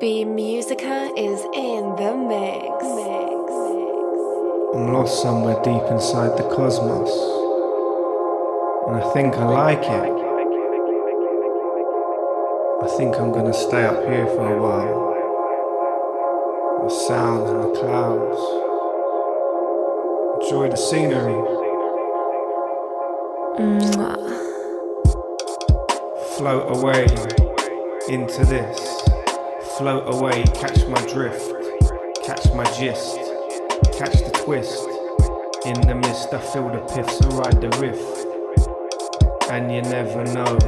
B Musica is in the mix. I'm lost somewhere deep inside the cosmos, and I think I like it. I think I'm gonna stay up here for a while. The sounds and the clouds. Enjoy the scenery. Mwah. Float away into this. Float away, catch my drift, catch my gist, catch the twist. In the mist, I feel the piffs and ride the riff. And you never know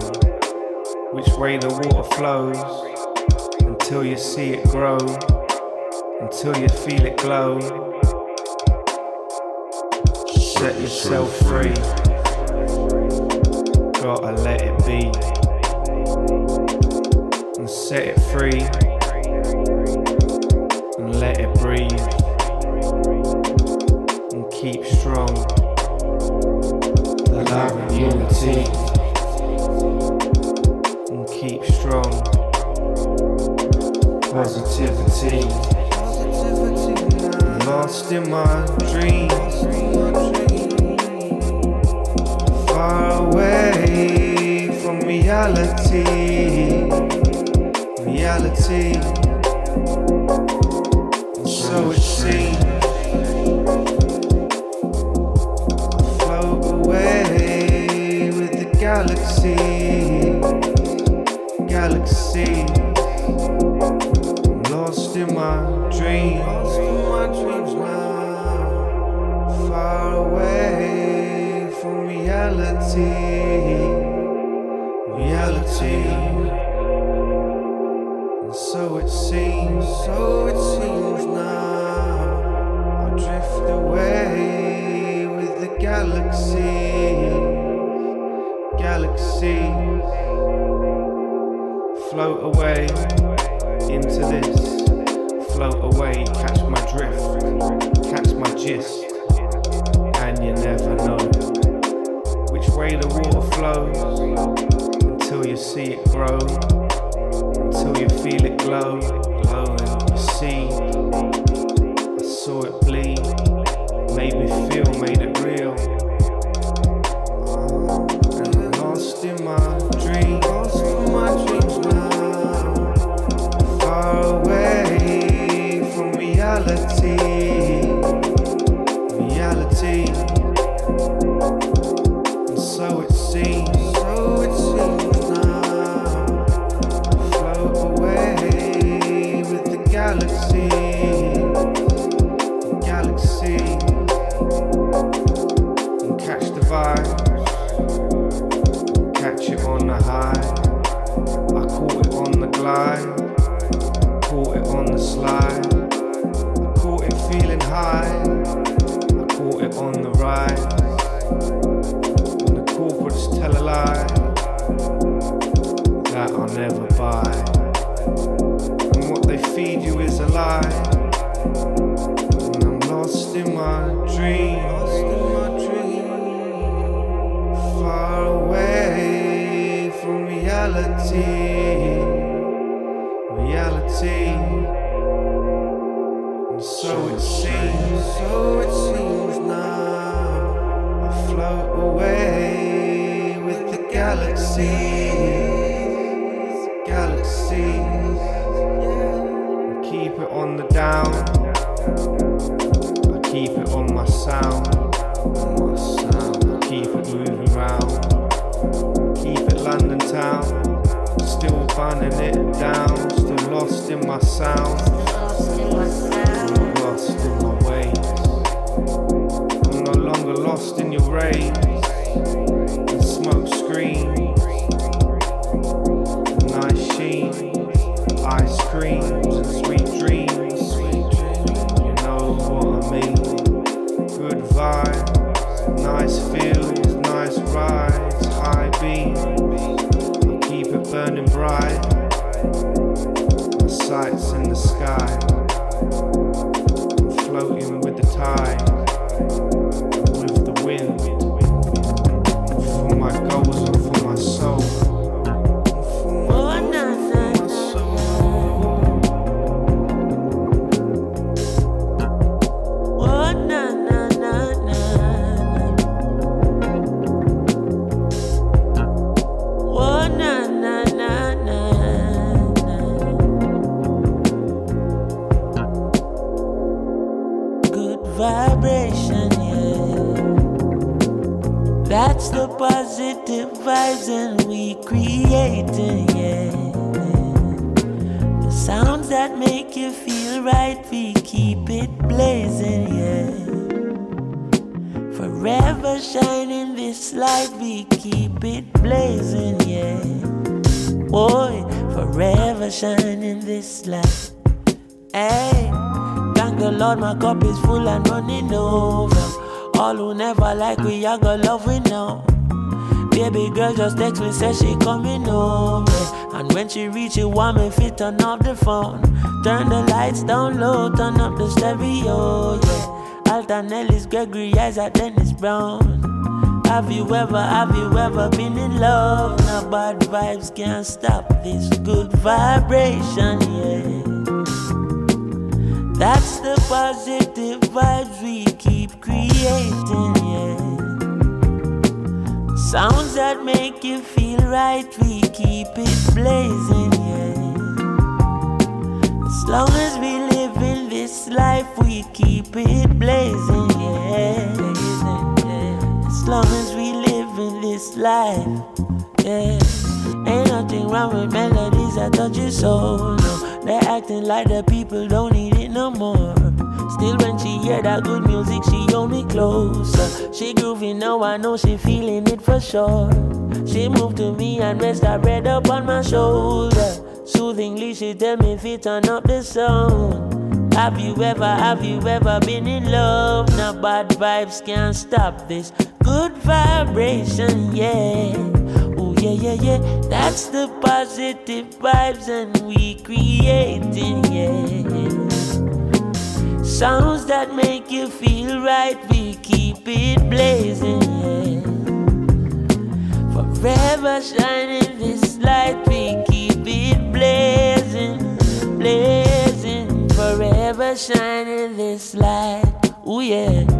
which way the water flows until you see it grow, until you feel it glow. Set yourself free, gotta let it be and set it free and let it breathe and keep strong. The love and unity and keep strong. Positivity. Lost in my dreams. Far away from reality reality. Float away with the galaxy. Galaxy. I'm lost in my dreams. Now, far away from reality. Reality. Galaxy. Float away into this, float away, catch my drift, catch my gist, and you never know which way the water flows until you see it grow until you feel it glow, glowing. You see, I saw it bleed, made me feel, made it real. On caught it on the slide. I caught it feeling high, I caught it on the rise. And the corporates tell a lie that I'll never buy. And what they feed you is a lie. And I'm lost in my dream. Lost in my dream. Far away from. Reality. Galaxies, galaxies. And keep it on the down. I keep it on my sound, on my sound. I keep it moving round. Keep it London town. Still burning it down. Still lost in my sound. I'm lost in my ways. I'm no longer lost in your rays and smoke screens, nice sheen, ice creams and sweet dreams. You know what I mean? Good vibes, nice feels, nice rides, high beams. I keep it burning bright. My sights in the sky. I'm floating with the tide, with the wind. Forever in this light. Hey, thank the Lord, my cup is full and running over. All who never like we, got love we know. Baby girl just text me, say she coming over. And when she reach it, want me fit turn off the phone. Turn the lights down low, turn up the stereo, yeah. Alton Ellis, Gregory Isaac, Dennis Brown. Have you ever, have you ever been in love? Now bad vibes can't stop this good vibration, yeah. That's the positive vibes we keep creating, yeah. Sounds that make you feel right, we keep it blazing, yeah. As long as we live in this life, we keep it blazing, yeah. As long as this life, yeah. Ain't nothing wrong with melodies that touch your soul, no. They're acting like the people don't need it no more. Still, when she hear that good music, she hold me closer. She groovy now, I know she feeling it for sure. She moved to me and rest her head up on my shoulder. Soothingly, she tell me if it turn up the sound. Have you ever, have you ever been in love? Now bad vibes can't stop this good vibration, yeah Oh, yeah, yeah, yeah. That's the positive vibes and we creating, yeah. Sounds that make you feel right, we keep it blazing, yeah. Forever shining Forever shining this light, oh yeah.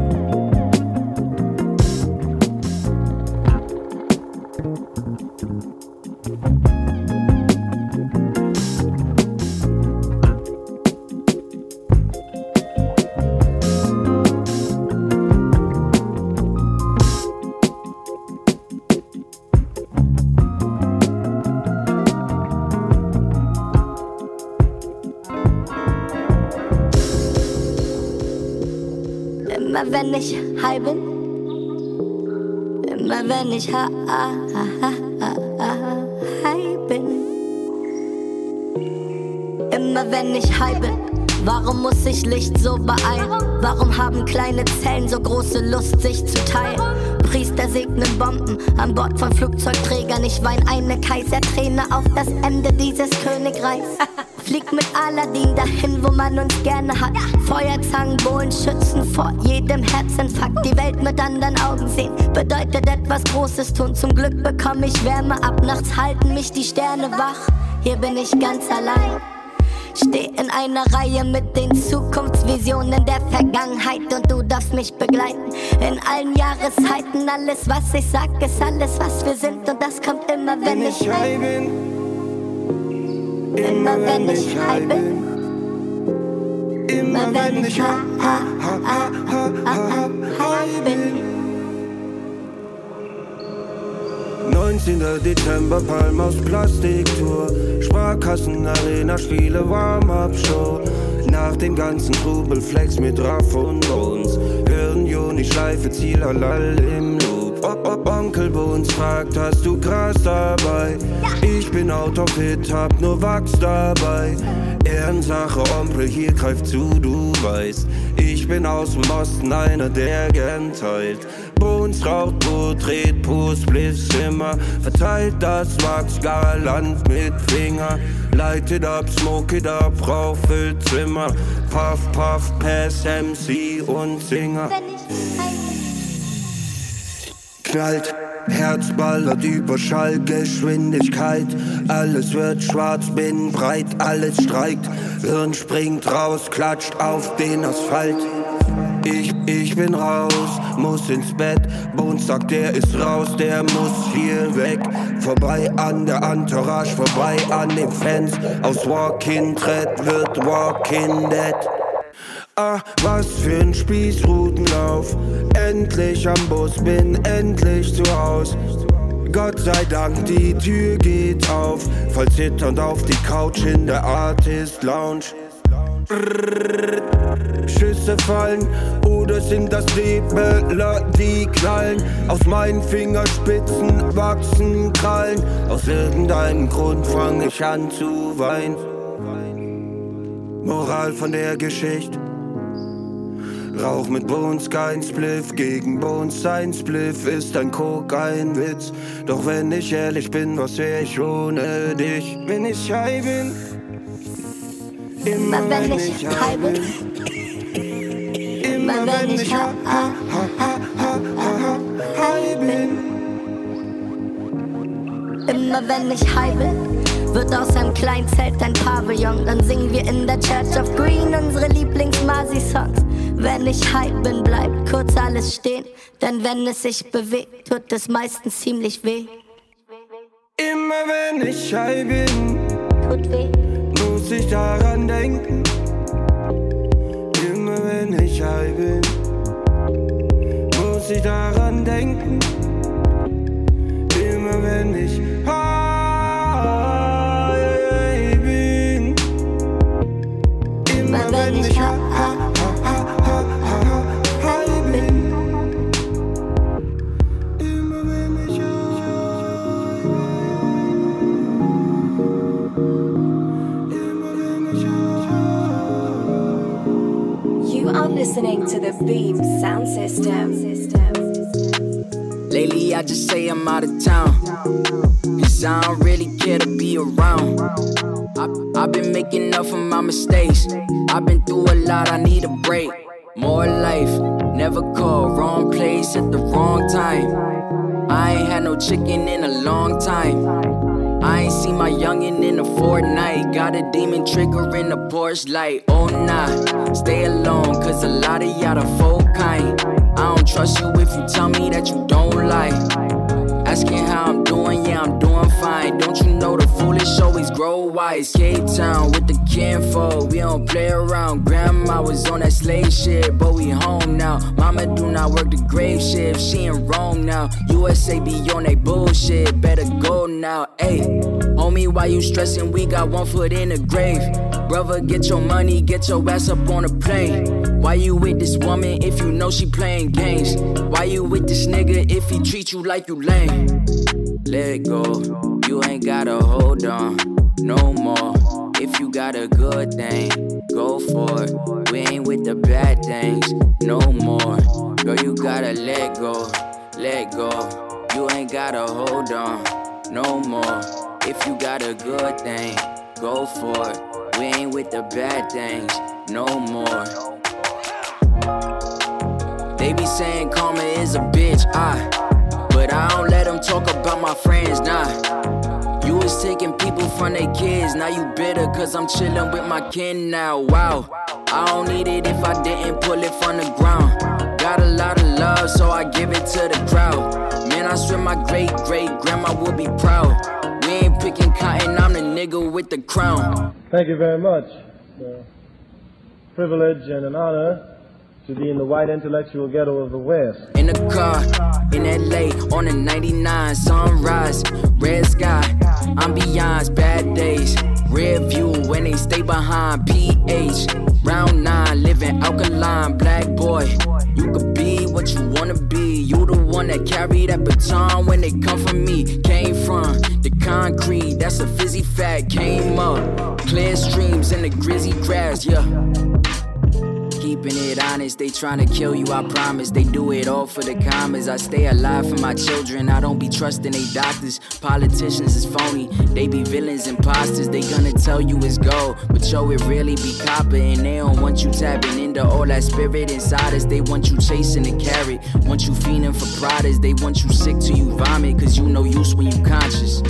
Ich high bin. Immer wenn ich high bin. Warum muss sich Licht so beeilen? Warum haben kleine Zellen so große Lust, sich zu teilen? Priester segnen Bomben an Bord von Flugzeugträgern. Ich wein eine Kaiserträne auf das Ende dieses Königreichs. Flieg mit Aladdin dahin, wo man uns gerne hat. Feuerzangen, Bohlen schützen vor jedem Herzinfarkt. Die Welt mit anderen Augen sehen bedeutet etwas Großes tun. Zum Glück bekomme ich Wärme ab. Nachts halten mich die Sterne wach. Hier bin ich ganz allein. Steh in einer Reihe mit den Zukunftsvisionen der Vergangenheit und du darfst mich begleiten. In allen Jahreszeiten, alles was ich sag, ist alles was wir sind und das kommt immer, wenn, wenn ich, ich bin. Immer wenn ich high bin. Immer wenn ich high bin. 19. Dezember, Palm aus Plastiktour. Sparkassen, Arena, Spiele, Warm-Up-Show. Nach dem ganzen Trubel, Flex mit Raff und Bones. Hören Juni, Schleife, Ziel, halal im. Ob, Onkel Bones fragt, hast du krass dabei? Ich bin autofit, hab nur Wachs dabei. Ehrensache, Ombre, hier greift zu, du weißt. Ich bin aus dem Osten, einer, der gern teilt. Bones raucht, Brot, dreht, Pus, Bliss, immer. Verteilt das Wachs galant mit Finger. Light it up, smoke it up, füllt Zimmer. Puff, Puff, Pass, MC und Singer. Knallt. Herz ballert über Schallgeschwindigkeit. Alles wird schwarz, bin breit, alles streikt. Hirn springt raus, klatscht auf den Asphalt. Ich, ich bin raus, muss ins Bett. Bones sagt, der ist raus, der muss hier weg. Vorbei an der Entourage, vorbei an den Fans. Aus Walking Tread wird Walking Dead. Ah, was für ein Spießrutenlauf. Endlich am Bus, bin endlich zu Haus. Gott sei Dank, die Tür geht auf. Voll zitternd auf die Couch in der Artist Lounge. Schüsse fallen oder sind das Nebel, die knallen? Aus meinen Fingerspitzen wachsen Krallen. Aus irgendeinem Grund fange ich an zu weinen. Moral von der Geschichte. Rauch mit Bones, kein Spliff, gegen Bones sein Spliff ist ein Witz. Doch wenn ich ehrlich bin, was wär ich ohne dich, wenn ich high bin? Immer wenn ich high bin. Immer wenn ich high bin. Immer wenn ich high bin, wird aus einem kleinen Zelt ein Pavillon. Dann singen wir in der Church of Green unsere Lieblings-Masi-Songs. Wenn ich high bin, bleibt kurz alles stehen. Denn wenn es sich bewegt, tut es meistens ziemlich weh. Immer wenn ich high bin, tut weh. muss ich daran denken. Immer wenn ich high bin, muss ich daran denken. Immer wenn ich listening to the Beam Sound System. Lately, I just say I'm out of town. Cause I don't really care to be around. I, I've been making up for my mistakes. I've been through a lot, I need a break. More life, never call, wrong place at the wrong time. I ain't had no chicken in a long time. I ain't seen my youngin' in a fortnight. Got a demon trigger in the Porsche light. Oh nah, stay alone, cause a lot of y'all the folk kind. I don't trust you if you tell me that you don't lie. Asking how I'm doing, yeah, I'm doing fine. Don't you know the foolish always grow wise? Cape Town with the kinfolk, we don't play around. Grandma was on that slave shit, but we home now. Mama do not work the grave shift, she in Rome now. USA be on that bullshit, better go now. Ayy, homie, why you stressing? We got one foot in the grave. Brother, get your money, get your ass up on a plane. Why you with this woman if you know she playing games? Why you with this nigga if he treat you like you lame? Let go, you ain't gotta hold on no more. If you got a good thing, go for it. We ain't with the bad things no more. Girl, you gotta let go, let go. You ain't gotta hold on no more. If you got a good thing, go for it. We ain't with the bad things no more. They be saying karma is a bitch, I. But I don't let them talk about my friends, nah. You was taking people from their kids, now you bitter cause I'm chillin' with my kin now. Wow, I don't need it if I didn't pull it from the ground. Got a lot of love, so I give it to the crowd. Man, I swear my great great grandma would be proud. We ain't picking cotton, I'm the nigga with the crown. Thank you very much. It's privilege and an honor to be in the white intellectual ghetto of the West. In the car, in LA, on the 99, sunrise, red sky, ambiance, bad days, red view when they stay behind, PH, round nine, living alkaline, black boy. You could be what you wanna be. You the one that carry that baton when they come from me. Came from the concrete, that's a fizzy fact. Came up, clear streams in the grizzy grass, yeah keeping it honest. They trying to kill you, I promise. They do it all for the commas. I stay alive for my children. I don't be trusting they doctors. Politicians is phony. They be villains, imposters. They gonna tell you it's gold, but yo, it really be copper. And they don't want you tapping into all that spirit inside us. They want you chasing the carrot. Want you feeding for products. They want you sick till you vomit, cause you no use when you conscious.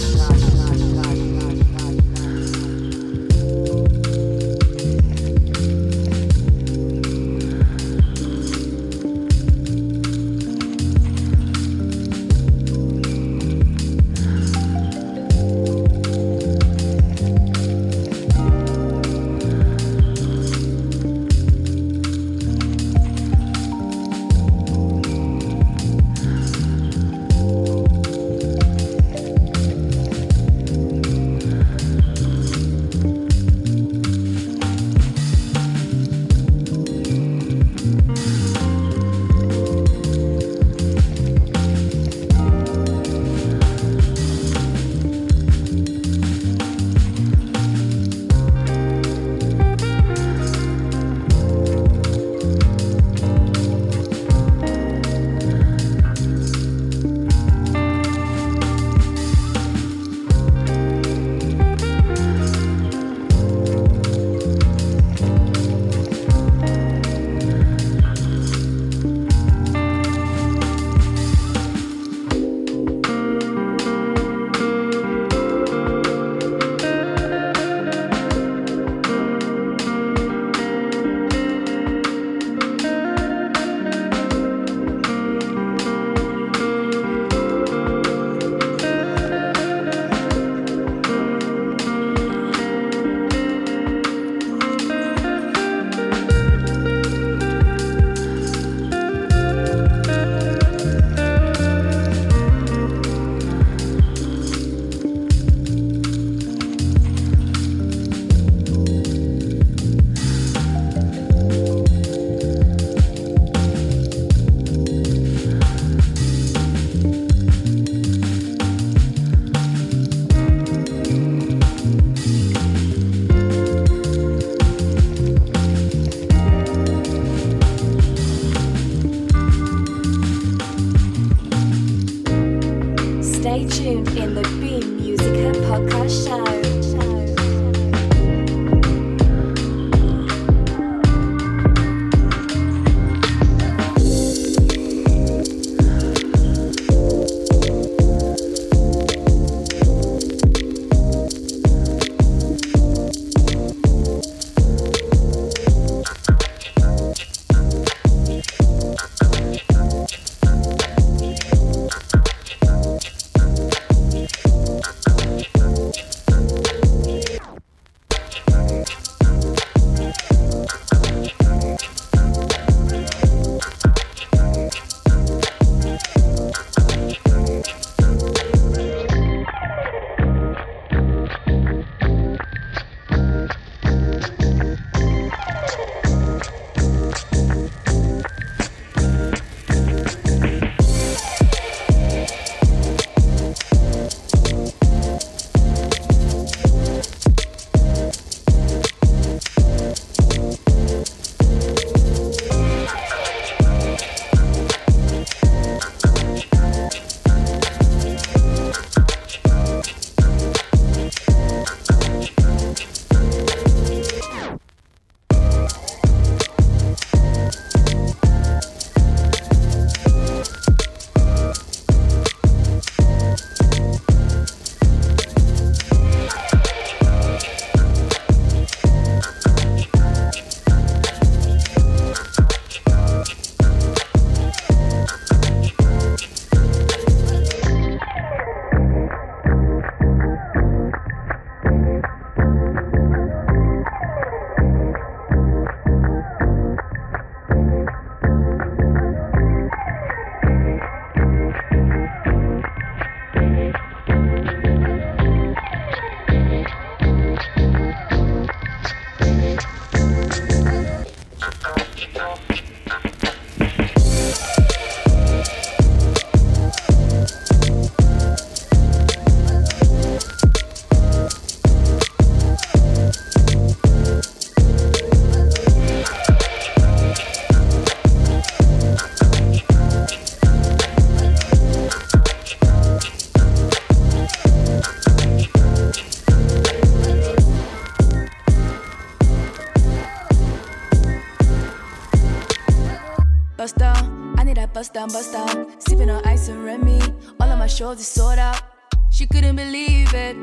Bust down, bust down. Sipping on ice and Remy, all of my shows is sold out. She couldn't believe it.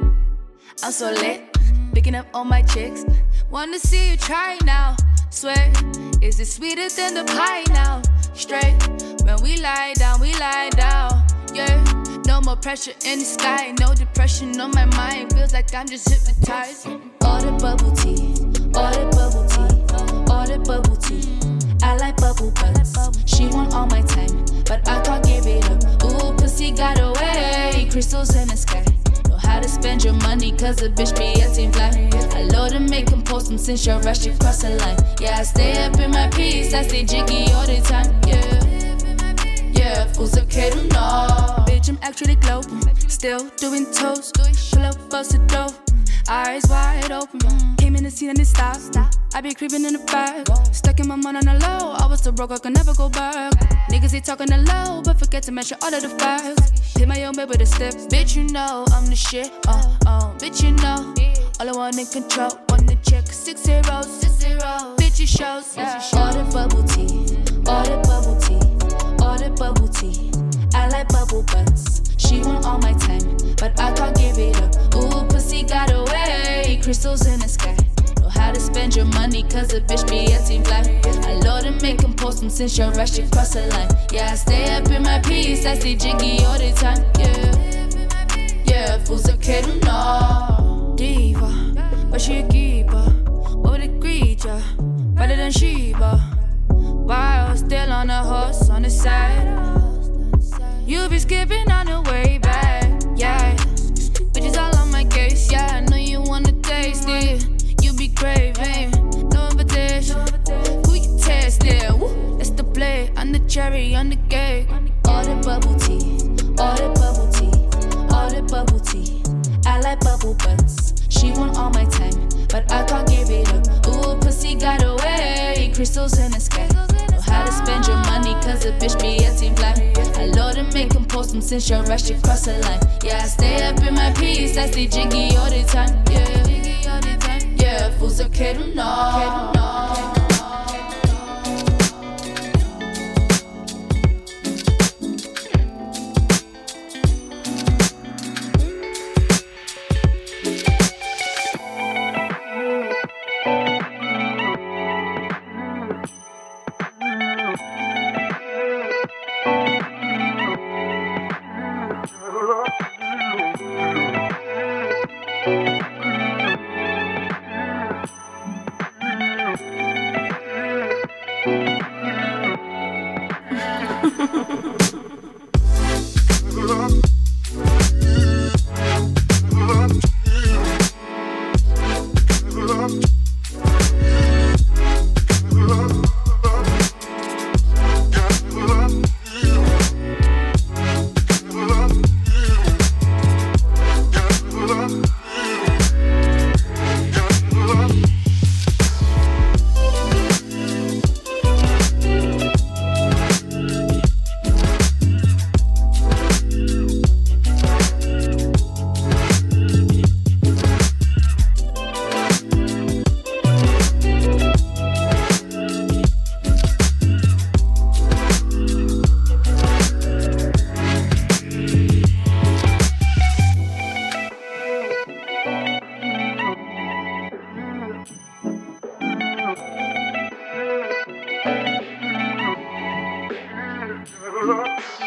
I'm so lit, picking up all my chicks. Wanna see you try now. Swear, is it sweeter than the pie now? Straight, when we lie down, we lie down. Yeah, no more pressure in the sky, no depression on my mind. Feels like I'm just hypnotized. All the bubble tea, all the bubble tea, all the bubble tea. Bubble butts. She want all my time, but I can't give it up. Ooh, pussy got away, crystals in the sky Know how to spend your money, cause a bitch be acting fly. I love to make him post them since your rush, you cross the line. Yeah, I stay up in my piece, I stay jiggy all the time, yeah. Yeah, fools okay to know. Bitch, I'm actually glow. Still doing toes. Pull up, bust a dough. Eyes wide open. Came in the scene and it stopped. I be creeping in the back. Stuck in my mind on the low. I was so broke, I could never go back. Niggas, they talking the low, but forget to mention all of the facts. Hit my own bed with a step. Bitch, you know I'm the shit. Oh, oh, bitch, you know. All I want in control. Want the check, six zeros. Six zeros. Bitch, it shows. Yeah. All the bubble tea. All the bubble tea. All the bubble tea. I like bubble butts. She want all my time, but I can't give it up. Ooh, pussy got away. Crystals in the sky. Know how to spend your money, cause a bitch be acting fly. I love to make him post them since your rush, you cross the line. Yeah, I stay up in my piece, I see jiggy all the time. Yeah, yeah, fools okay to know. Diva, but she a keeper. Over the creature, better than Sheba. While still on a horse on the side. You be skipping on the way back, yeah. Bitches all on my case, yeah. I know you wanna taste it. You be craving, no invitation. Who you test it? Woo, that's the play. I'm the cherry on the cake. All the bubble tea, all the bubble tea, all the bubble tea. I like bubble butts. She want all my time, but I can't give it up. Ooh, pussy got away, crystals in the sky. How to spend your money, cause a bitch be acting fly. I love to make him post them since your rush, you cross the line. Yeah, I stay up in my piece, I stay jiggy all the time. Yeah, yeah, fools okay to know. love.